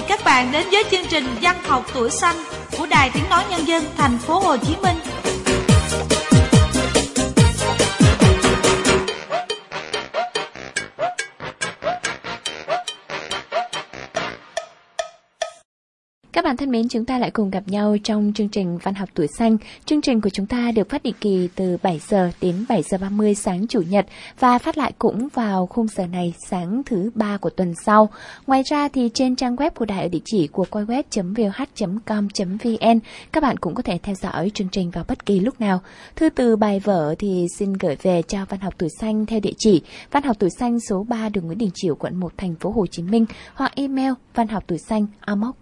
mời các bạn đến với chương trình Văn học tuổi xanh của Đài Tiếng nói Nhân dân thành phố Hồ Chí Minh. Các bạn thân mến, chúng ta lại cùng gặp nhau trong chương trình Văn học tuổi xanh. Chương trình của chúng ta được phát định kỳ từ 7 giờ đến 7 giờ 30 sáng Chủ nhật và phát lại cũng vào khung giờ này sáng thứ ba của tuần sau. Ngoài ra thì trên trang web của đài ở địa chỉ của coi web.vh.com.vn các bạn cũng có thể theo dõi chương trình vào bất kỳ lúc nào. Thư từ bài vở thì xin gửi về cho Văn học tuổi xanh theo địa chỉ Văn học tuổi xanh số 3 đường Nguyễn Đình Chiểu quận 1 thành phố Hồ Chí Minh hoặc email văn học tuổi xanh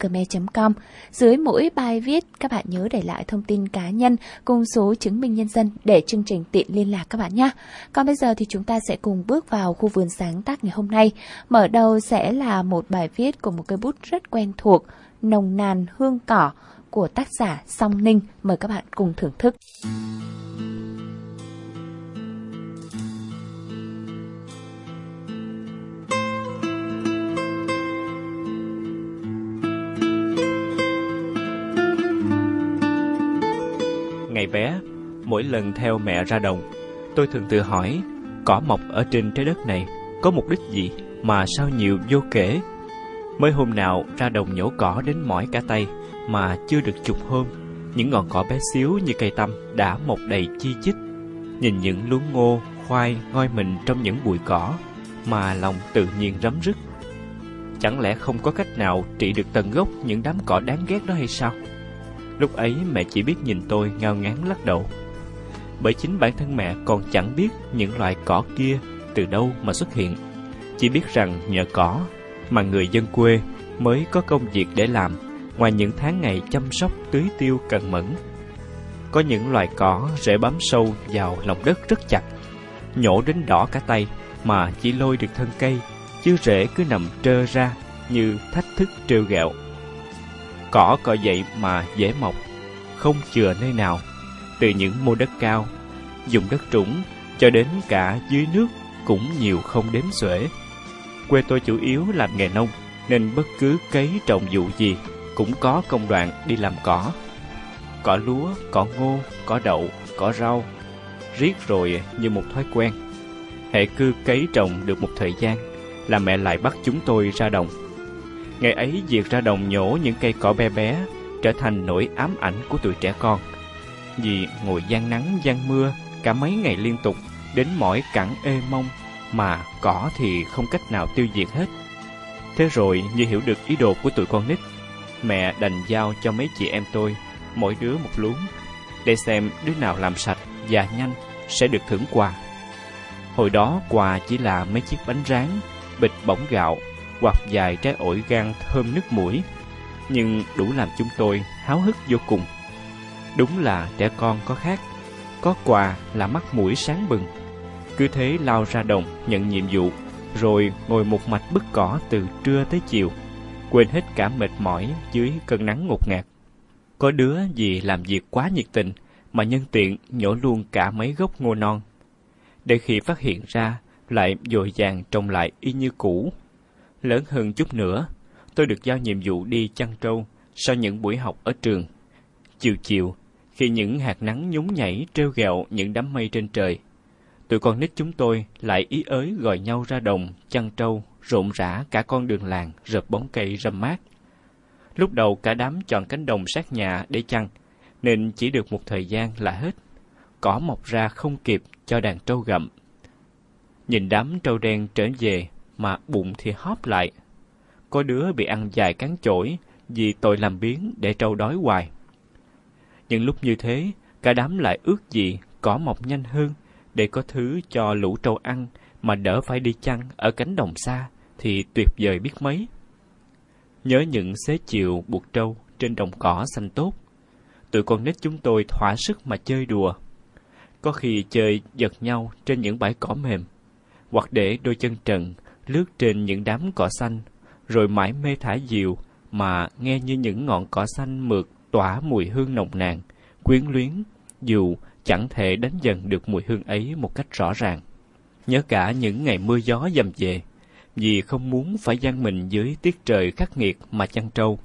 gmail.com com. Dưới mỗi bài viết, các bạn nhớ để lại thông tin cá nhân cùng số chứng minh nhân dân để chương trình tiện liên lạc các bạn nhé. Còn bây giờ thì chúng ta sẽ cùng bước vào khu vườn sáng tác ngày hôm nay. Mở đầu sẽ là một bài viết của một cây bút rất quen thuộc, Nồng nàn hương cỏ của tác giả Song Ninh. Mời các bạn cùng thưởng thức. Ngày bé, mỗi lần theo mẹ ra đồng, tôi thường tự hỏi, cỏ mọc ở trên trái đất này có mục đích gì mà sao nhiều vô kể. Mới hôm nào ra đồng nhổ cỏ đến mỏi cả tay mà chưa được chục hôm, những ngọn cỏ bé xíu như cây tăm đã mọc đầy chi chít. Nhìn những luống ngô, khoai ngoi mình trong những bụi cỏ mà lòng tự nhiên rấm rứt. Chẳng lẽ không có cách nào trị được tận gốc những đám cỏ đáng ghét đó hay sao? Lúc ấy mẹ chỉ biết nhìn tôi ngao ngán lắc đầu. Bởi chính bản thân mẹ còn chẳng biết những loại cỏ kia từ đâu mà xuất hiện. Chỉ biết rằng nhờ cỏ mà người dân quê mới có công việc để làm Ngoài những tháng ngày chăm sóc tưới tiêu cần mẫn. Có những loài cỏ rễ bám sâu vào lòng đất rất chặt, Nhổ đến đỏ cả tay mà chỉ lôi được thân cây, Chứ rễ cứ nằm trơ ra như thách thức trêu ghẹo. Cỏ cọ dậy mà dễ mọc, không chừa nơi nào, từ những mô đất cao, dùng đất trũng cho đến cả dưới nước cũng nhiều không đếm xuể. Quê tôi chủ yếu làm nghề nông, nên bất cứ cấy trồng vụ gì cũng có công đoạn đi làm cỏ. Cỏ lúa, cỏ ngô, cỏ đậu, cỏ rau, riết rồi như một thói quen. Hệ cư cấy trồng được một thời gian, là mẹ lại bắt chúng tôi ra đồng Ngày ấy việc ra đồng nhổ những cây cỏ bé bé trở thành nỗi ám ảnh của tuổi trẻ con. Vì ngồi gian nắng gian mưa cả mấy ngày liên tục đến mỏi cẳng ê mông mà cỏ thì không cách nào tiêu diệt hết. Thế rồi như hiểu được ý đồ của tụi con nít, mẹ đành giao cho mấy chị em tôi mỗi đứa một luống để xem đứa nào làm sạch và nhanh sẽ được thưởng quà. Hồi đó quà chỉ là mấy chiếc bánh rán, bịch bỏng gạo hoặc vài trái ổi gan thơm nước mũi, nhưng đủ làm chúng tôi háo hức vô cùng. Đúng là trẻ con có khác, có quà là mắt mũi sáng bừng. Cứ thế lao ra đồng nhận nhiệm vụ, rồi ngồi một mạch bứt cỏ từ trưa tới chiều, quên hết cả mệt mỏi dưới cơn nắng ngột ngạt. Có đứa vì làm việc quá nhiệt tình mà nhân tiện nhổ luôn cả mấy gốc ngô non. Để khi phát hiện ra, lại dội vàng trồng lại y như cũ Lớn hơn chút nữa, tôi được giao nhiệm vụ đi chăn trâu sau những buổi học ở trường. Chiều chiều, khi những hạt nắng nhúng nhảy treo ghẹo những đám mây trên trời, tụi con nít chúng tôi lại ý ới gọi nhau ra đồng chăn trâu rộn rã cả con đường làng rợp bóng cây râm mát. Lúc đầu cả đám chọn cánh đồng sát nhà để chăn, nên chỉ được một thời gian là hết. Cỏ mọc ra không kịp cho đàn trâu gặm. Nhìn đám trâu đen trở về mà bụng thì hóp lại. Có đứa bị ăn dài cắn chổi vì tội làm biến để trâu đói hoài. Những lúc như thế, cả đám lại ước gì cỏ mọc nhanh hơn để có thứ cho lũ trâu ăn mà đỡ phải đi chăn ở cánh đồng xa thì tuyệt vời biết mấy. Nhớ những xế chiều buộc trâu trên đồng cỏ xanh tốt, tụi con nít chúng tôi thỏa sức mà chơi đùa. Có khi chơi giật nhau trên những bãi cỏ mềm, hoặc để đôi chân trần lướt trên những đám cỏ xanh, rồi mãi mê thả diều mà nghe như những ngọn cỏ xanh mượt tỏa mùi hương nồng nàn, quyến luyến, dù chẳng thể đánh dần được mùi hương ấy một cách rõ ràng. Nhớ cả những ngày mưa gió dầm về, vì không muốn phải gian mình dưới tiết trời khắc nghiệt mà chăn trâu.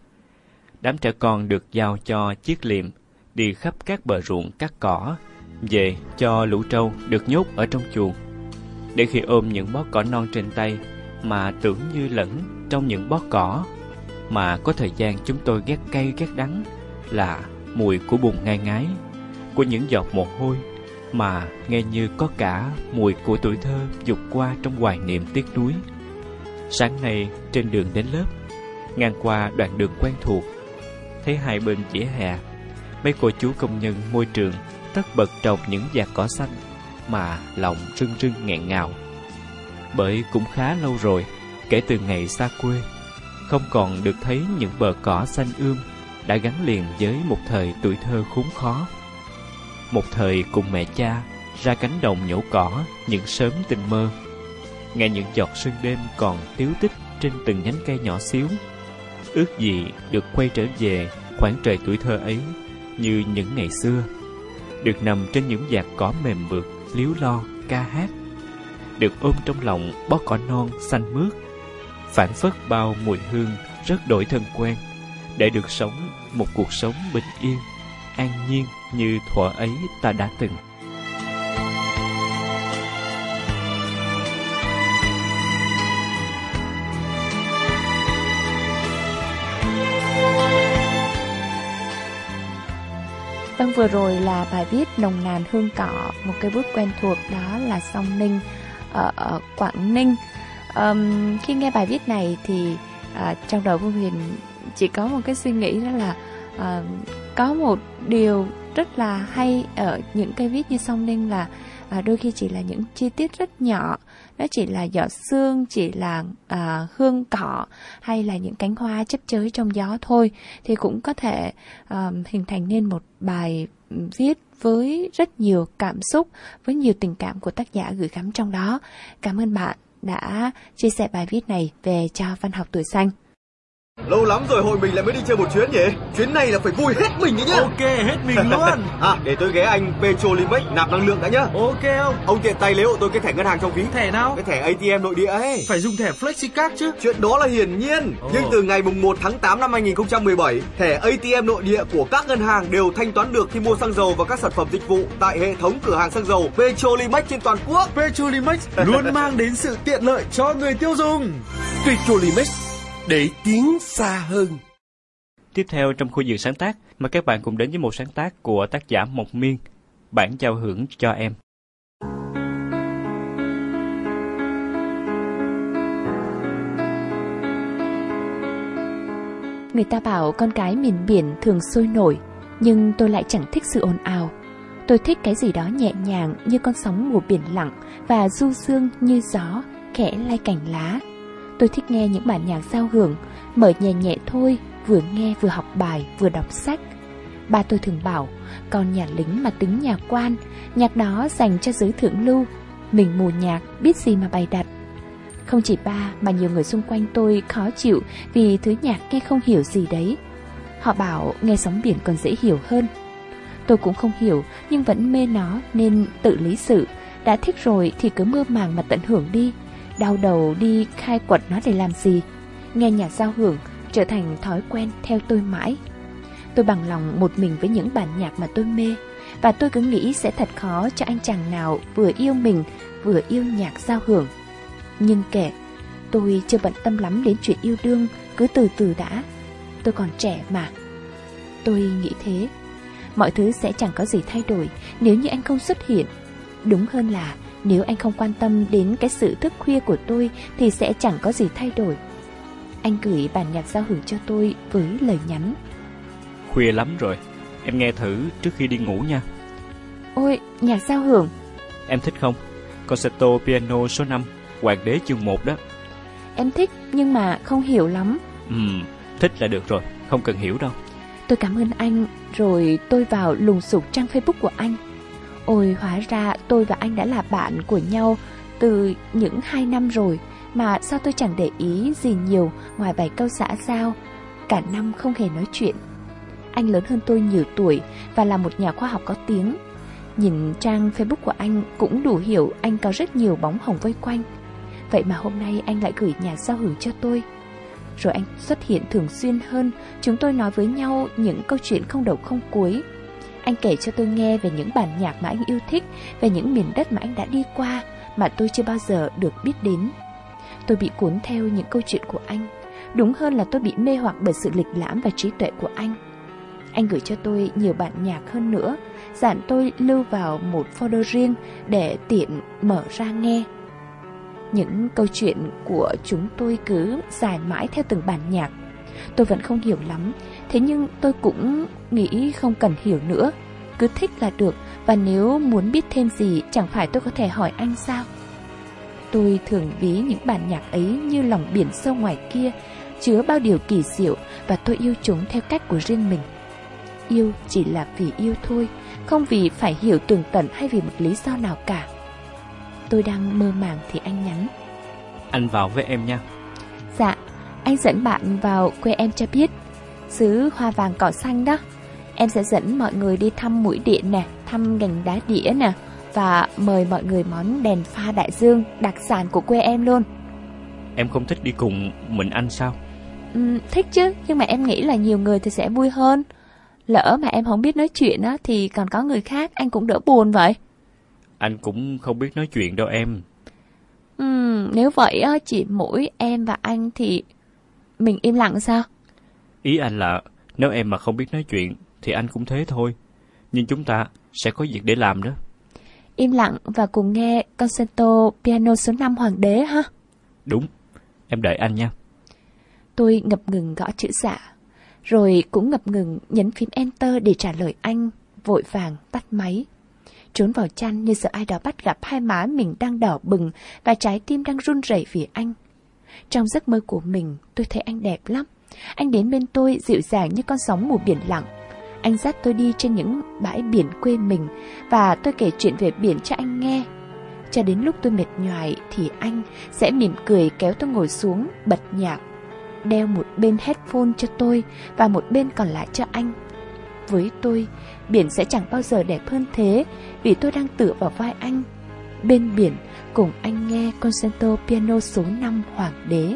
Đám trẻ con được giao cho chiếc liềm đi khắp các bờ ruộng cắt cỏ, về cho lũ trâu được nhốt ở trong chuồng. Để khi ôm những bó cỏ non trên tay mà tưởng như lẫn trong những bó cỏ mà có thời gian chúng tôi ghét cay ghét đắng là mùi của bùn ngai ngái, của những giọt mồ hôi mà nghe như có cả mùi của tuổi thơ dục qua trong hoài niệm tiếc nuối. Sáng nay trên đường đến lớp, ngang qua đoạn đường quen thuộc, thấy hai bên vỉa hè, mấy cô chú công nhân môi trường tất bật trồng những giạt cỏ xanh mà lòng rưng rưng nghẹn ngào. Bởi cũng khá lâu rồi, kể từ ngày xa quê, không còn được thấy những bờ cỏ xanh ươm đã gắn liền với một thời tuổi thơ khốn khó. Một thời cùng mẹ cha ra cánh đồng nhổ cỏ những sớm tình mơ. Nghe những giọt sương đêm còn tiếu tích trên từng nhánh cây nhỏ xíu. Ước gì được quay trở về khoảng trời tuổi thơ ấy như những ngày xưa. Được nằm trên những giạt cỏ mềm mượt, liếu lo, ca hát. Được ôm trong lòng bó cỏ non xanh mướt. Phản phất bao mùi hương rất đổi thân quen để được sống một cuộc sống bình yên, an nhiên như thuở ấy ta đã từng. Vâng vừa rồi là bài viết Nồng nàn hương cỏ Một cái bước quen thuộc đó là song ninh ở, ở Quảng Ninh. Um, Khi nghe bài viết này thì uh, trong đầu Phương Huyền chỉ có một cái suy nghĩ đó là uh, có một điều rất là hay ở những cây viết như song ninh là à, đôi khi chỉ là những chi tiết rất nhỏ. Nó chỉ là giọt sương chỉ là à, hương cỏ hay là những cánh hoa chấp chới trong gió thôi. Thì cũng có thể à, hình thành nên một bài viết với rất nhiều cảm xúc, với nhiều tình cảm của tác giả gửi gắm trong đó. Cảm ơn bạn đã chia sẻ bài viết này về cho văn học tuổi xanh. Lâu lắm rồi hội mình lại mới đi chơi một chuyến nhỉ? Chuyến này là phải vui hết mình nhá. Ok, hết mình luôn. à, để tôi ghé anh Petrolimex nạp năng lượng đã nhá. Ok không? Ông tiện tay lấy hộ tôi cái thẻ ngân hàng trong ví. Thẻ nào? Cái thẻ ATM nội địa ấy. Phải dùng thẻ FlexiCard chứ. Chuyện đó là hiển nhiên. Oh. Nhưng từ ngày mùng 1 tháng 8 năm 2017, thẻ ATM nội địa của các ngân hàng đều thanh toán được khi mua xăng dầu và các sản phẩm dịch vụ tại hệ thống cửa hàng xăng dầu Petrolimex trên toàn quốc. Petrolimex luôn mang đến sự tiện lợi cho người tiêu dùng. Petrolimex để tiến xa hơn. Tiếp theo trong khu vực sáng tác, mời các bạn cùng đến với một sáng tác của tác giả Mộc Miên, bản giao hưởng cho em. Người ta bảo con cái miền biển thường sôi nổi, nhưng tôi lại chẳng thích sự ồn ào. Tôi thích cái gì đó nhẹ nhàng như con sóng mùa biển lặng và du dương như gió, khẽ lay cành lá, Tôi thích nghe những bản nhạc giao hưởng, mở nhẹ nhẹ thôi, vừa nghe vừa học bài, vừa đọc sách. Ba tôi thường bảo, con nhà lính mà tính nhà quan, nhạc đó dành cho giới thượng lưu. Mình mù nhạc, biết gì mà bày đặt. Không chỉ ba mà nhiều người xung quanh tôi khó chịu vì thứ nhạc nghe không hiểu gì đấy. Họ bảo nghe sóng biển còn dễ hiểu hơn. Tôi cũng không hiểu nhưng vẫn mê nó nên tự lý sự. Đã thích rồi thì cứ mơ màng mà tận hưởng đi đau đầu đi khai quật nó để làm gì. Nghe nhạc giao hưởng trở thành thói quen theo tôi mãi. Tôi bằng lòng một mình với những bản nhạc mà tôi mê, và tôi cứ nghĩ sẽ thật khó cho anh chàng nào vừa yêu mình vừa yêu nhạc giao hưởng. Nhưng kể, tôi chưa bận tâm lắm đến chuyện yêu đương, cứ từ từ đã. Tôi còn trẻ mà. Tôi nghĩ thế. Mọi thứ sẽ chẳng có gì thay đổi nếu như anh không xuất hiện. Đúng hơn là nếu anh không quan tâm đến cái sự thức khuya của tôi thì sẽ chẳng có gì thay đổi. Anh gửi bản nhạc giao hưởng cho tôi với lời nhắn. Khuya lắm rồi, em nghe thử trước khi đi ngủ nha. Ôi, nhạc giao hưởng. Em thích không? Concerto piano số 5, Hoàng đế chương 1 đó. Em thích nhưng mà không hiểu lắm. Ừm, thích là được rồi, không cần hiểu đâu. Tôi cảm ơn anh, rồi tôi vào lùng sục trang Facebook của anh Ôi, hóa ra tôi và anh đã là bạn của nhau từ những hai năm rồi, mà sao tôi chẳng để ý gì nhiều ngoài vài câu xã giao. Cả năm không hề nói chuyện. Anh lớn hơn tôi nhiều tuổi và là một nhà khoa học có tiếng. Nhìn trang Facebook của anh cũng đủ hiểu anh có rất nhiều bóng hồng vây quanh. Vậy mà hôm nay anh lại gửi nhà giao hưởng cho tôi Rồi anh xuất hiện thường xuyên hơn, Chúng tôi nói với nhau những câu chuyện không đầu không cuối anh kể cho tôi nghe về những bản nhạc mà anh yêu thích Về những miền đất mà anh đã đi qua Mà tôi chưa bao giờ được biết đến. Tôi bị cuốn theo những câu chuyện của anh. Đúng hơn là tôi bị mê hoặc bởi sự lịch lãm và trí tuệ của anh. Anh gửi cho tôi nhiều bản nhạc hơn nữa Dặn tôi lưu vào một folder riêng để tiện mở ra nghe. Những câu chuyện của chúng tôi cứ dài mãi theo từng bản nhạc. Tôi vẫn không hiểu lắm, thế nhưng tôi cũng nghĩ không cần hiểu nữa. Cứ thích là được, và nếu muốn biết thêm gì chẳng phải tôi có thể hỏi anh sao? Tôi thường ví những bản nhạc ấy như lòng biển sâu ngoài kia, chứa bao điều kỳ diệu và tôi yêu chúng theo cách của riêng mình. Yêu chỉ là vì yêu thôi, không vì phải hiểu tường tận hay vì một lý do nào cả. Tôi đang mơ màng thì anh nhắn Anh vào với em nha Dạ, anh dẫn bạn vào quê em cho biết Xứ hoa vàng cỏ xanh đó. Em sẽ dẫn mọi người đi thăm mũi điện nè Thăm gành đá đĩa nè Và mời mọi người món đèn pha đại dương Đặc sản của quê em luôn. Em không thích đi cùng mình anh sao? Ừ, Thích chứ Nhưng mà em nghĩ là nhiều người thì sẽ vui hơn. Lỡ mà em không biết nói chuyện á Thì còn có người khác anh cũng đỡ buồn vậy. Anh cũng không biết nói chuyện đâu em. Ừ, Nếu vậy á Chỉ mỗi em và anh thì Mình im lặng sao Ý anh là Nếu em mà không biết nói chuyện Thì anh cũng thế thôi. Nhưng chúng ta sẽ có việc để làm đó. Im lặng và cùng nghe Concerto Piano số 5 Hoàng đế ha? Đúng. Em đợi anh nha. Tôi ngập ngừng gõ chữ dạ Rồi cũng ngập ngừng nhấn phím Enter để trả lời anh Vội vàng tắt máy. Trốn vào chăn như sợ ai đó bắt gặp hai má mình đang đỏ bừng Và trái tim đang run rẩy vì anh. Trong giấc mơ của mình tôi thấy anh đẹp lắm anh đến bên tôi dịu dàng như con sóng mùa biển lặng. Anh dắt tôi đi trên những bãi biển quê mình Và tôi kể chuyện về biển cho anh nghe. Cho đến lúc tôi mệt nhoài thì anh sẽ mỉm cười kéo tôi ngồi xuống bật nhạc Đeo một bên headphone cho tôi và một bên còn lại cho anh. Với tôi, biển sẽ chẳng bao giờ đẹp hơn thế Vì tôi đang tựa vào vai anh. Bên biển cùng anh nghe Concerto Piano số 5 Hoàng đế.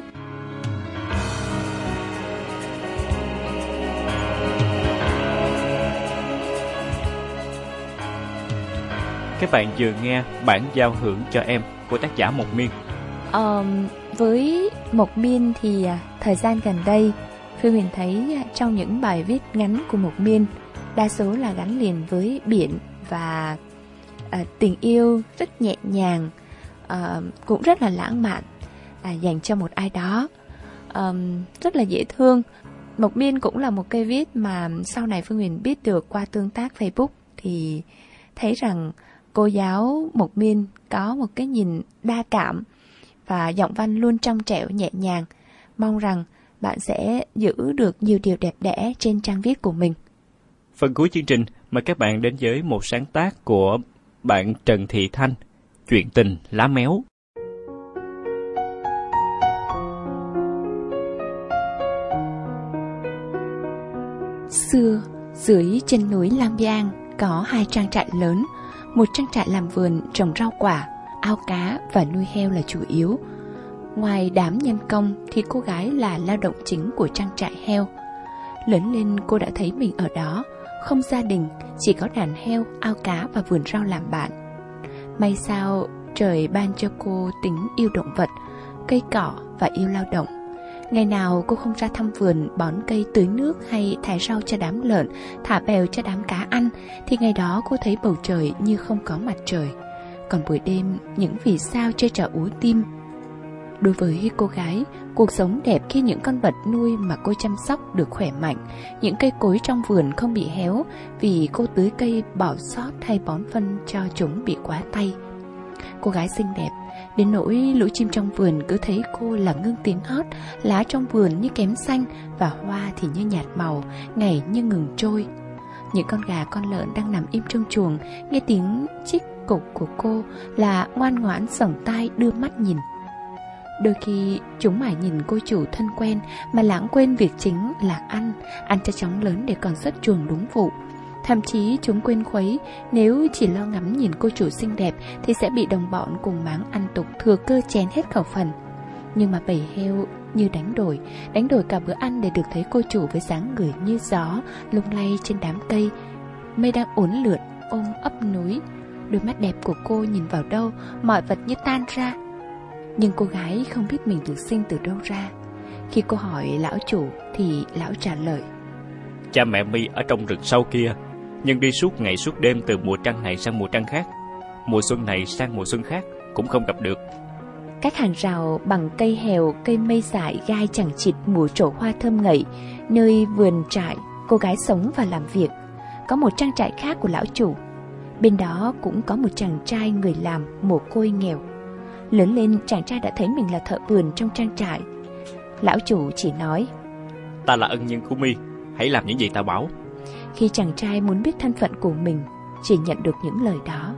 Các bạn vừa nghe bản giao hưởng cho em của tác giả Mộc Miên. Um, Với Mộc Miên thì à, thời gian gần đây Phương Huyền thấy à, trong những bài viết ngắn của Mộc Miên Đa số là gắn liền với biển và à, tình yêu rất nhẹ nhàng à, Cũng rất là lãng mạn à, dành cho một ai đó. Um, Rất là dễ thương. Mộc Miên cũng là một cây viết mà sau này Phương Huyền biết được qua tương tác Facebook Thì thấy rằng cô giáo Mộc Miên có một cái nhìn đa cảm và giọng văn luôn trong trẻo nhẹ nhàng. Mong rằng bạn sẽ giữ được nhiều điều đẹp đẽ trên trang viết của mình. Phần cuối chương trình, mời các bạn đến với một sáng tác của bạn Trần Thị Thanh, Chuyện tình lá méo. Xưa, dưới chân núi Lam Biang có hai trang trại lớn, một trang trại làm vườn trồng rau quả, ao cá và nuôi heo là chủ yếu. Ngoài đám nhân công thì cô gái là lao động chính của trang trại heo. Lớn lên cô đã thấy mình ở đó, không gia đình, chỉ có đàn heo, ao cá và vườn rau làm bạn. May sao trời ban cho cô tính yêu động vật, cây cỏ và yêu lao động. Ngày nào cô không ra thăm vườn bón cây tưới nước hay thải rau cho đám lợn, thả bèo cho đám cá ăn, thì ngày đó cô thấy bầu trời như không có mặt trời. Còn buổi đêm, những vì sao chơi trò ú tim. Đối với cô gái, cuộc sống đẹp khi những con vật nuôi mà cô chăm sóc được khỏe mạnh, những cây cối trong vườn không bị héo vì cô tưới cây bỏ sót hay bón phân cho chúng bị quá tay. Cô gái xinh đẹp, đến nỗi lũ chim trong vườn cứ thấy cô là ngưng tiếng hót, lá trong vườn như kém xanh và hoa thì như nhạt màu, ngày như ngừng trôi. Những con gà con lợn đang nằm im trong chuồng, nghe tiếng chích cục của cô là ngoan ngoãn sổng tai đưa mắt nhìn. Đôi khi chúng mải nhìn cô chủ thân quen mà lãng quên việc chính là ăn, ăn cho chóng lớn để còn xuất chuồng đúng vụ. Thậm chí chúng quên khuấy, nếu chỉ lo ngắm nhìn cô chủ xinh đẹp thì sẽ bị đồng bọn cùng máng ăn tục thừa cơ chén hết khẩu phần. Nhưng mà bầy heo như đánh đổi, đánh đổi cả bữa ăn để được thấy cô chủ với dáng người như gió, lung lay trên đám cây. Mây đang uốn lượn, ôm ấp núi. Đôi mắt đẹp của cô nhìn vào đâu, mọi vật như tan ra. Nhưng cô gái không biết mình được sinh từ đâu ra. Khi cô hỏi lão chủ thì lão trả lời. Cha mẹ mi ở trong rừng sâu kia, nhưng đi suốt ngày suốt đêm từ mùa trăng này sang mùa trăng khác. Mùa xuân này sang mùa xuân khác cũng không gặp được. Cách hàng rào bằng cây hèo, cây mây dại gai chẳng chịt mùa trổ hoa thơm ngậy, nơi vườn trại, cô gái sống và làm việc. Có một trang trại khác của lão chủ. Bên đó cũng có một chàng trai người làm mồ côi nghèo. Lớn lên chàng trai đã thấy mình là thợ vườn trong trang trại. Lão chủ chỉ nói Ta là ân nhân của mi, hãy làm những gì ta bảo. Khi chàng trai muốn biết thân phận của mình, chỉ nhận được những lời đó.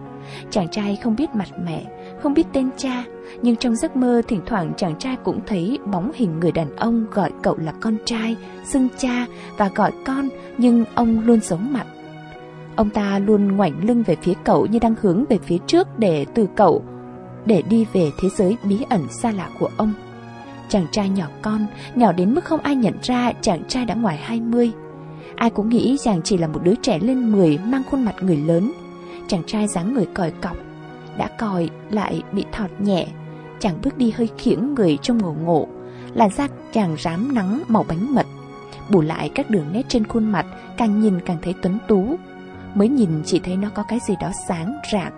Chàng trai không biết mặt mẹ, không biết tên cha, nhưng trong giấc mơ thỉnh thoảng chàng trai cũng thấy bóng hình người đàn ông gọi cậu là con trai, xưng cha và gọi con, nhưng ông luôn giấu mặt. Ông ta luôn ngoảnh lưng về phía cậu như đang hướng về phía trước để từ cậu để đi về thế giới bí ẩn xa lạ của ông. Chàng trai nhỏ con, nhỏ đến mức không ai nhận ra chàng trai đã ngoài 20. Ai cũng nghĩ chàng chỉ là một đứa trẻ lên 10 mang khuôn mặt người lớn. Chàng trai dáng người còi cọc, đã còi lại bị thọt nhẹ. Chàng bước đi hơi khiễng người trong ngổ ngộ, làn da chàng rám nắng màu bánh mật. Bù lại các đường nét trên khuôn mặt càng nhìn càng thấy tuấn tú. Mới nhìn chỉ thấy nó có cái gì đó sáng rạng,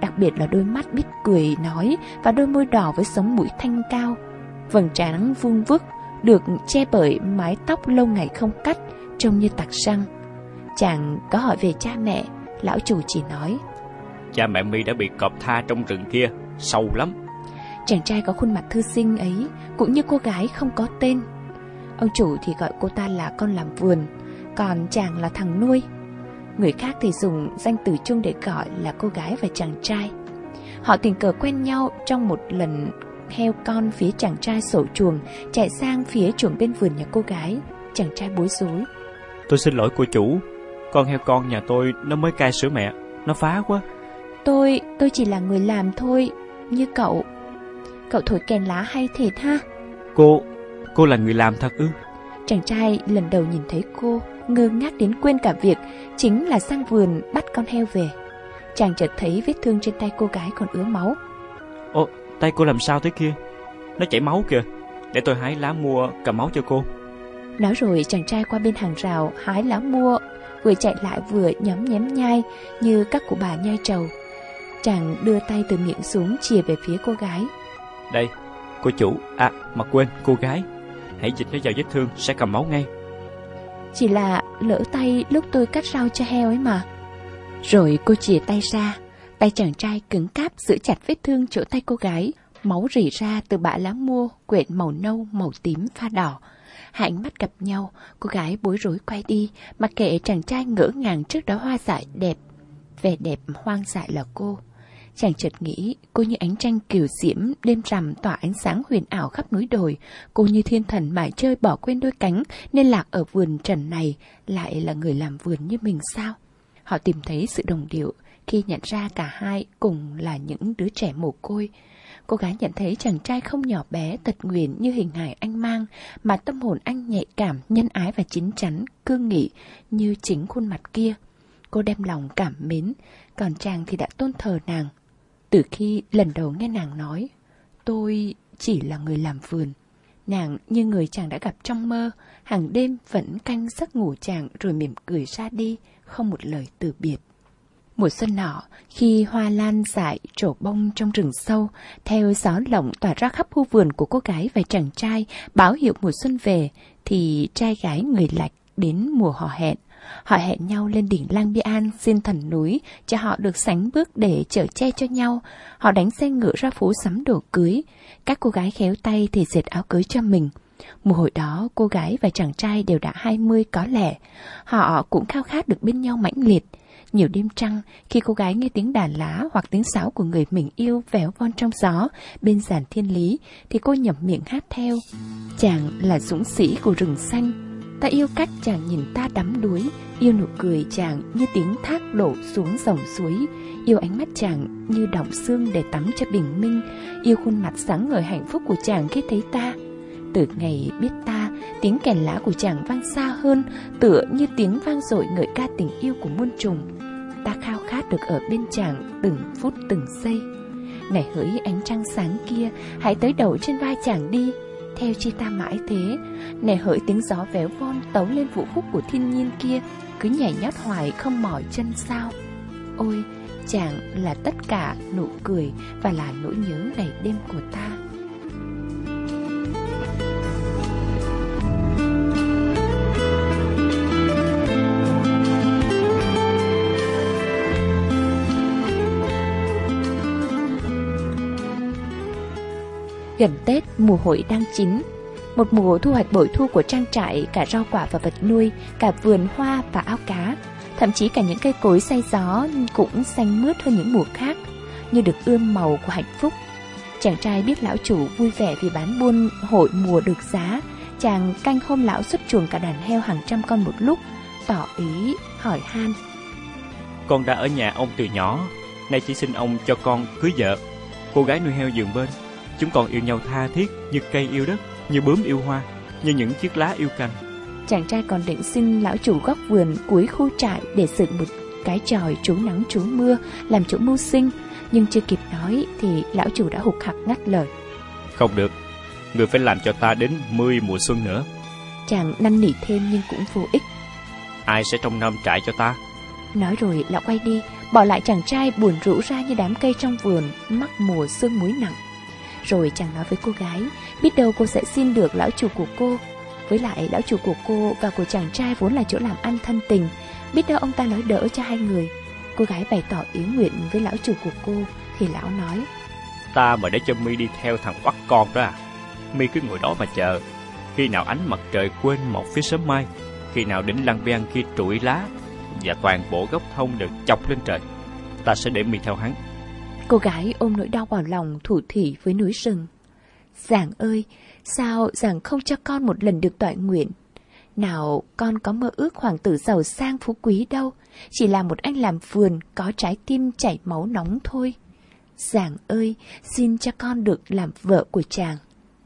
đặc biệt là đôi mắt biết cười nói và đôi môi đỏ với sống mũi thanh cao. Vầng trán vuông vức, được che bởi mái tóc lâu ngày không cắt, trông như tặc răng. Chàng có hỏi về cha mẹ, lão chủ chỉ nói. Cha mẹ mi đã bị cọp tha trong rừng kia, sâu lắm. Chàng trai có khuôn mặt thư sinh ấy, cũng như cô gái không có tên. Ông chủ thì gọi cô ta là con làm vườn, còn chàng là thằng nuôi. Người khác thì dùng danh từ chung để gọi là cô gái và chàng trai. Họ tình cờ quen nhau trong một lần heo con phía chàng trai sổ chuồng chạy sang phía chuồng bên vườn nhà cô gái. Chàng trai bối rối. Tôi xin lỗi cô chủ, con heo con nhà tôi nó mới cai sữa mẹ, nó phá quá. Tôi, tôi chỉ là người làm thôi, như cậu. Cậu thổi kèn lá hay thiệt ha? Cô, cô là người làm thật ư? Chàng trai lần đầu nhìn thấy cô, ngơ ngác đến quên cả việc chính là sang vườn bắt con heo về. Chàng chợt thấy vết thương trên tay cô gái còn ứa máu. Ồ, tay cô làm sao thế kia? Nó chảy máu kìa. Để tôi hái lá mua cầm máu cho cô. Nói rồi chàng trai qua bên hàng rào hái lá mua, vừa chạy lại vừa nhấm nhém nhai như các cụ bà nhai trầu. Chàng đưa tay từ miệng xuống chìa về phía cô gái. Đây, cô chủ, à mà quên, cô gái. Hãy dịch nó vào vết thương, sẽ cầm máu ngay. Chỉ là lỡ tay lúc tôi cắt rau cho heo ấy mà. Rồi cô chìa tay ra, tay chàng trai cứng cáp giữ chặt vết thương chỗ tay cô gái. Máu rỉ ra từ bã lá mua, quyện màu nâu, màu tím, pha đỏ. Hai ánh mắt gặp nhau, cô gái bối rối quay đi, mặc kệ chàng trai ngỡ ngàng trước đó hoa dại đẹp. Vẻ đẹp hoang dại là cô. Chàng chợt nghĩ cô như ánh tranh kiều diễm đêm rằm tỏa ánh sáng huyền ảo khắp núi đồi. Cô như thiên thần mải chơi bỏ quên đôi cánh nên lạc ở vườn trần này lại là người làm vườn như mình sao? Họ tìm thấy sự đồng điệu khi nhận ra cả hai cùng là những đứa trẻ mồ côi. Cô gái nhận thấy chàng trai không nhỏ bé tật nguyền như hình hài anh mang, mà tâm hồn anh nhạy cảm, nhân ái và chín chắn, cương nghị như chính khuôn mặt kia. Cô đem lòng cảm mến, còn chàng thì đã tôn thờ nàng. Từ khi lần đầu nghe nàng nói, tôi chỉ là người làm vườn. Nàng như người chàng đã gặp trong mơ, hàng đêm vẫn canh giấc ngủ chàng rồi mỉm cười ra đi, không một lời từ biệt. Mùa xuân nọ, khi hoa lan dại trổ bông trong rừng sâu, theo gió lộng tỏa ra khắp khu vườn của cô gái và chàng trai, báo hiệu mùa xuân về, thì trai gái người lạch đến mùa họ hẹn. Họ hẹn nhau lên đỉnh Lang Bian xin thần núi cho họ được sánh bước để chở che cho nhau. Họ đánh xe ngựa ra phố sắm đồ cưới. Các cô gái khéo tay thì dệt áo cưới cho mình. Mùa hội đó, cô gái và chàng trai đều đã 20 có lẽ. Họ cũng khao khát được bên nhau mãnh liệt. Nhiều đêm trăng, khi cô gái nghe tiếng đàn lá hoặc tiếng sáo của người mình yêu véo von trong gió bên giàn thiên lý, thì cô nhầm miệng hát theo. Chàng là dũng sĩ của rừng xanh, Ta yêu cách chàng nhìn ta đắm đuối Yêu nụ cười chàng như tiếng thác đổ xuống dòng suối Yêu ánh mắt chàng như đọng xương để tắm cho bình minh Yêu khuôn mặt sáng ngời hạnh phúc của chàng khi thấy ta từ ngày biết ta, tiếng kèn lá của chàng vang xa hơn Tựa như tiếng vang dội ngợi ca tình yêu của muôn trùng. Ta khao khát được ở bên chàng từng phút từng giây. Ngày hỡi ánh trăng sáng kia Hãy tới đầu trên vai chàng đi. Theo chi ta mãi thế Này hỡi tiếng gió véo von tấu lên vũ khúc của thiên nhiên kia Cứ nhảy nhót hoài không mỏi chân sao. Ôi chàng là tất cả nụ cười Và là nỗi nhớ ngày đêm của ta. Tết, mùa hội đang chín. Một mùa thu hoạch bội thu của trang trại, cả rau quả và vật nuôi, cả vườn hoa và ao cá. Thậm chí cả những cây cối say gió cũng xanh mướt hơn những mùa khác, như được ươm màu của hạnh phúc. Chàng trai biết lão chủ vui vẻ vì bán buôn hội mùa được giá. Chàng canh hôm lão xuất chuồng cả đàn heo hàng trăm con một lúc, tỏ ý hỏi han. Con đã ở nhà ông từ nhỏ, nay chỉ xin ông cho con cưới vợ. Cô gái nuôi heo giường bên, chúng con yêu nhau tha thiết như cây yêu đất, như bướm yêu hoa, như những chiếc lá yêu cành. Chàng trai còn định xin lão chủ góc vườn cuối khu trại để dựng một cái tròi trú nắng trú mưa làm chỗ mưu sinh, nhưng chưa kịp nói thì lão chủ đã hụt hặc ngắt lời. Không được, người phải làm cho ta đến 10 mùa xuân nữa. Chàng năn nỉ thêm nhưng cũng vô ích. Ai sẽ trông nom trại cho ta? Nói rồi lão quay đi, bỏ lại chàng trai buồn rũ ra như đám cây trong vườn, mắc mùa sương muối nặng. Rồi chàng nói với cô gái, biết đâu cô sẽ xin được lão chủ của cô. Với lại lão chủ của cô và của chàng trai vốn là chỗ làm ăn thân tình, biết đâu ông ta nói đỡ cho hai người. Cô gái bày tỏ ý nguyện với lão chủ của cô, thì lão nói, Ta mà để cho mi đi theo thằng quắc con đó à? mi cứ ngồi đó mà chờ. Khi nào ánh mặt trời quên một phía sớm mai, khi nào đỉnh lăng ven kia trụi lá và toàn bộ gốc thông được chọc lên trời, ta sẽ để mi theo hắn. Cô gái ôm nỗi đau vào lòng thủ thỉ với núi rừng. Giảng ơi, sao giảng không cho con một lần được tọa nguyện? Nào, con có mơ ước hoàng tử giàu sang phú quý đâu, chỉ là một anh làm vườn có trái tim chảy máu nóng thôi. Giảng ơi, xin cho con được làm vợ của chàng.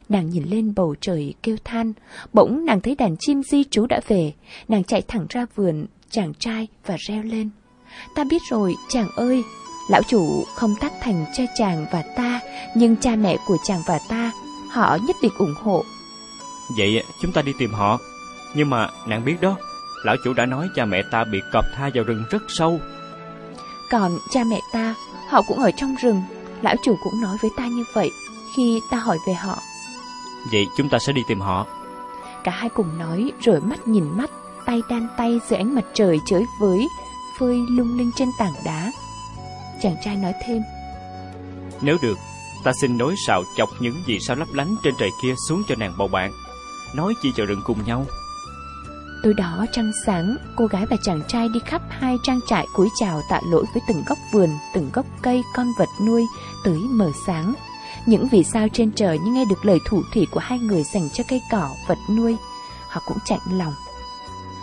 Nàng nhìn lên bầu trời kêu than, bỗng nàng thấy đàn chim di trú đã về, nàng chạy thẳng ra vườn, chàng trai và reo lên. Ta biết rồi, chàng ơi, lão chủ không tác thành cho chàng và ta, nhưng cha mẹ của chàng và ta, họ nhất định ủng hộ. Vậy chúng ta đi tìm họ. Nhưng mà nàng biết đó, lão chủ đã nói cha mẹ ta bị cọp tha vào rừng rất sâu. Còn cha mẹ ta, họ cũng ở trong rừng, lão chủ cũng nói với ta như vậy khi ta hỏi về họ. Vậy chúng ta sẽ đi tìm họ. Cả hai cùng nói rồi mắt nhìn mắt, tay đan tay dưới ánh mặt trời chới với, phơi lung linh trên tảng đá. Chàng trai nói thêm, Nếu được, ta xin nối sào chọc những vì sao lấp lánh trên trời kia xuống cho nàng bầu bạn. Nói chi cho rừng cùng nhau. Tối đó trăng sáng, cô gái và chàng trai đi khắp hai trang trại cúi chào tạ lỗi với từng góc vườn, từng gốc cây, con vật nuôi, tới mở sáng. Những vì sao trên trời như nghe được lời thủ thỉ của hai người dành cho cây cỏ, vật nuôi. Họ cũng chạnh lòng.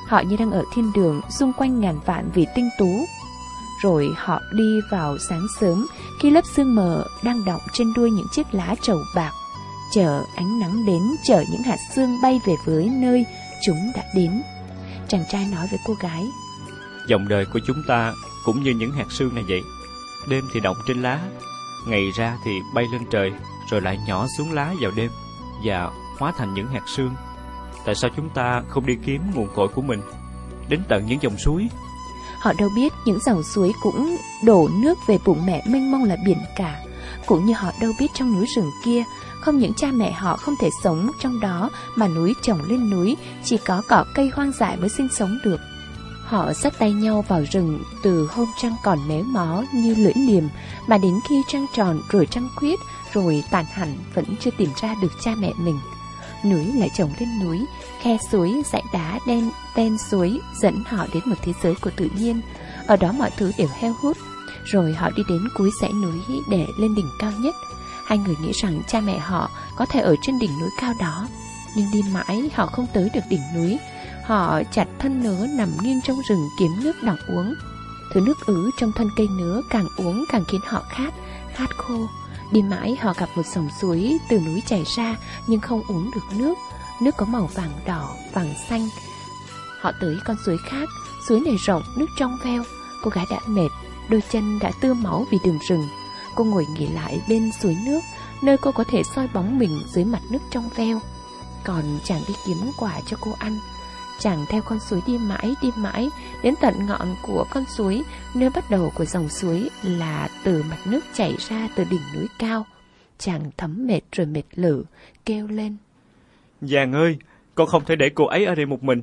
Họ như đang ở thiên đường, xung quanh ngàn vạn vì tinh tú. Rồi họ đi vào sáng sớm, khi lớp sương mờ đang đọng trên đuôi những chiếc lá trầu bạc. Chờ ánh nắng đến, chờ những hạt sương bay về với nơi chúng đã đến. Chàng trai nói với cô gái, Dòng đời của chúng ta cũng như những hạt sương này vậy. Đêm thì động trên lá, ngày ra thì bay lên trời, rồi lại nhỏ xuống lá vào đêm và hóa thành những hạt sương. Tại sao chúng ta không đi kiếm nguồn cội của mình đến tận những dòng suối? Họ đâu biết những dòng suối cũng đổ nước về bụng mẹ mênh mông là biển cả. Cũng như họ đâu biết trong núi rừng kia, không những cha mẹ họ không thể sống trong đó mà núi trồng lên núi, chỉ có cỏ cây hoang dại mới sinh sống được. Họ dắt tay nhau vào rừng từ hôm trăng còn méo mó như lưỡi liềm mà đến khi trăng tròn rồi trăng khuyết rồi tàn hẳn vẫn chưa tìm ra được cha mẹ mình. Núi lại trồng lên núi, khe suối, dãy đá đen ven suối dẫn họ đến một thế giới của tự nhiên. Ở đó mọi thứ đều heo hút. Rồi họ đi đến cuối dãy núi để lên đỉnh cao nhất. Hai người nghĩ rằng cha mẹ họ có thể ở trên đỉnh núi cao đó. Nhưng đi mãi họ không tới được đỉnh núi. Họ chặt thân nứa nằm nghiêng trong rừng kiếm nước đọng uống. Thứ nước ứ trong thân cây nứa càng uống càng khiến họ khát, khát khô. Đi mãi họ gặp một dòng suối từ núi chảy ra nhưng không uống được nước. Nước có màu vàng đỏ, vàng xanh. Họ tới con suối khác, suối này rộng, nước trong veo. Cô gái đã mệt, đôi chân đã tưa máu vì đường rừng. Cô ngồi nghỉ lại bên suối nước, nơi cô có thể soi bóng mình dưới mặt nước trong veo. Còn chàng đi kiếm quả cho cô ăn. Chàng theo con suối đi mãi đi mãi Đến tận ngọn của con suối Nơi bắt đầu của dòng suối Là từ mặt nước chảy ra từ đỉnh núi cao. Chàng thấm mệt rồi mệt lử Kêu lên. Giàng ơi Con không thể để cô ấy ở đây một mình.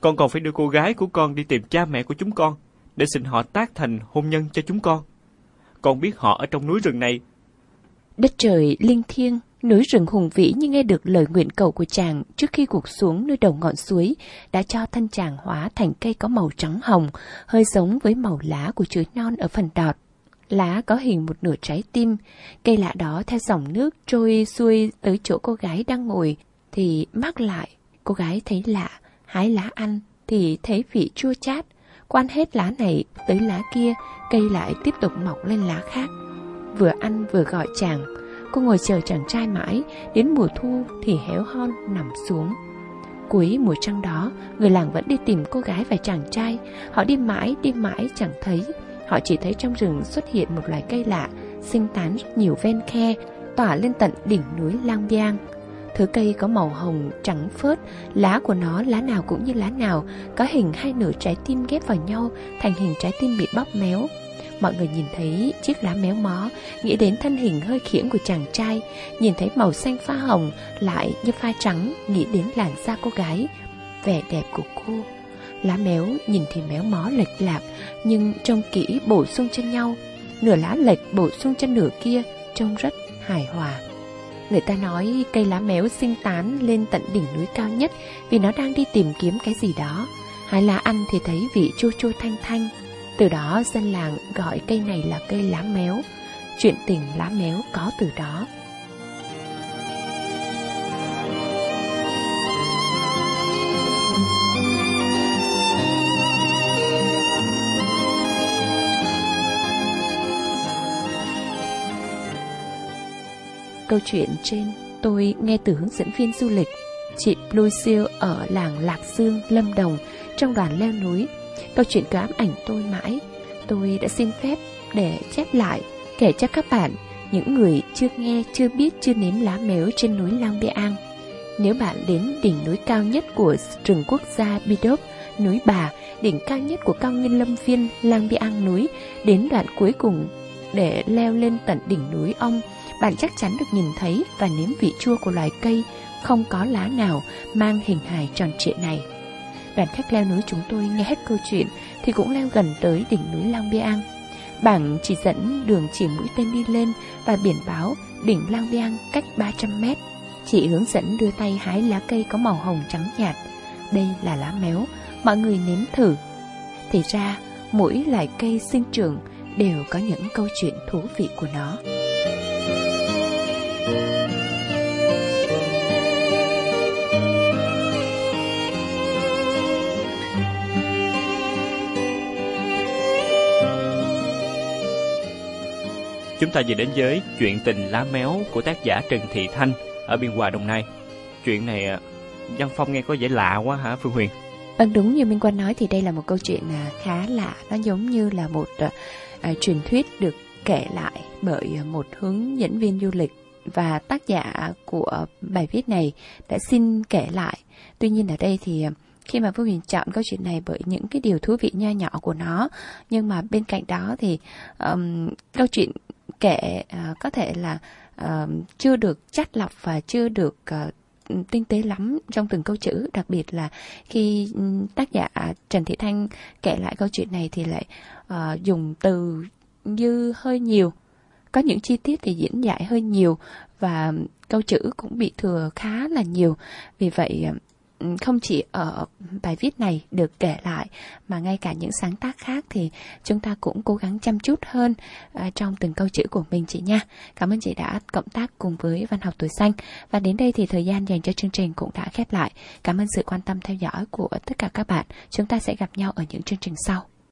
Con còn phải đưa cô gái của con đi tìm cha mẹ của chúng con Để xin họ tác thành hôn nhân cho chúng con. Con biết họ ở trong núi rừng này. Đất trời linh thiêng Núi rừng hùng vĩ như nghe được lời nguyện cầu của chàng trước khi gục xuống nơi đầu ngọn suối đã cho thân chàng hóa thành cây có màu trắng hồng, hơi giống với màu lá của chuối non ở phần đọt. Lá có hình một nửa trái tim, cây lạ đó theo dòng nước trôi xuôi tới chỗ cô gái đang ngồi thì mắc lại. Cô gái thấy lạ, hái lá ăn thì thấy vị chua chát. Quan hết lá này tới lá kia, cây lại tiếp tục mọc lên lá khác. Vừa ăn vừa gọi chàng, Cô ngồi chờ chàng trai mãi, Đến mùa thu thì héo hon, nằm xuống. Cuối mùa trăng đó, Người làng vẫn đi tìm cô gái và chàng trai. Họ đi mãi đi mãi, chẳng thấy. Họ chỉ thấy trong rừng xuất hiện một loài cây lạ, Sinh tán rất nhiều ven khe, Tỏa lên tận đỉnh núi Lang Biang. Thứ cây có màu hồng, trắng phớt, Lá của nó, lá nào cũng như lá nào, Có hình hai nửa trái tim ghép vào nhau, Thành hình trái tim bị bóp méo. Mọi người nhìn thấy chiếc lá méo mó, Nghĩ đến thân hình hơi khiễng của chàng trai, Nhìn thấy màu xanh pha hồng Lại như pha trắng, Nghĩ đến làn da cô gái, Vẻ đẹp của cô. Lá méo nhìn thì méo mó lệch lạc, Nhưng trông kỹ bổ sung cho nhau. Nửa lá lệch bổ sung cho nửa kia, Trông rất hài hòa. Người ta nói cây lá méo sinh tán lên tận đỉnh núi cao nhất Vì nó đang đi tìm kiếm cái gì đó. Hai lá ăn thì thấy vị chua chua thanh thanh từ đó dân làng gọi cây này là cây lá méo. Chuyện tình lá méo có từ đó. Câu chuyện trên tôi nghe từ hướng dẫn viên du lịch. Chị Lucille ở làng Lạc Dương, Lâm Đồng Trong đoàn leo núi. Câu chuyện cứ ám ảnh tôi mãi. Tôi đã xin phép để chép lại Kể cho các bạn Những người chưa nghe, chưa biết, chưa nếm lá méo trên núi Lang Biang Nếu bạn đến đỉnh núi cao nhất của rừng quốc gia Bidop Núi Bà, đỉnh cao nhất của cao nguyên lâm viên Lang Biang núi Đến đoạn cuối cùng để leo lên tận đỉnh núi ông Bạn chắc chắn được nhìn thấy và nếm vị chua của loài cây Không có lá nào mang hình hài tròn trịa này. Đoàn khách leo núi chúng tôi nghe hết câu chuyện, Thì cũng leo gần tới đỉnh núi Lang Biang. Bảng chỉ dẫn đường chỉ mũi tên đi lên Và biển báo đỉnh Lang Biang cách 300 mét. Chị hướng dẫn đưa tay hái lá cây có màu hồng trắng nhạt. Đây là lá méo, Mọi người nếm thử. Thì ra, mỗi loại cây sinh trưởng Đều có những câu chuyện thú vị của nó. Chúng ta vừa đến với chuyện tình lá méo của tác giả Trần Thị Thanh ở Biên Hòa, Đồng Nai. Chuyện này à, Văn Phong nghe có vẻ lạ quá hả Phương Huyền? Vâng đúng như Minh Quan nói thì đây là một câu chuyện à, khá lạ, nó giống như là một uh, truyền thuyết được kể lại bởi một hướng dẫn viên du lịch và tác giả của bài viết này đã xin kể lại. Tuy nhiên ở đây thì khi mà Phương Huyền chọn câu chuyện này bởi những cái điều thú vị nho nhỏ của nó nhưng mà bên cạnh đó thì um, câu chuyện kể uh, ờ, có thể là uh, chưa được chắt lọc và chưa được uh, tinh tế lắm trong từng câu chữ. Đặc biệt là khi ừ, tác giả Trần Thị Thanh kể lại câu chuyện này thì lại uh, dùng từ như hơi nhiều. Có những chi tiết thì diễn giải hơi nhiều và câu chữ cũng bị thừa khá là nhiều. Vì vậy không chỉ ở bài viết này được kể lại, mà ngay cả những sáng tác khác thì chúng ta cũng cố gắng chăm chút hơn à, trong từng câu chữ của mình chị nha. Cảm ơn chị đã cộng tác cùng với Văn học tuổi xanh và đến đây thì thời gian dành cho chương trình cũng đã khép lại. Cảm ơn sự quan tâm theo dõi của tất cả các bạn. Chúng ta sẽ gặp nhau ở những chương trình sau.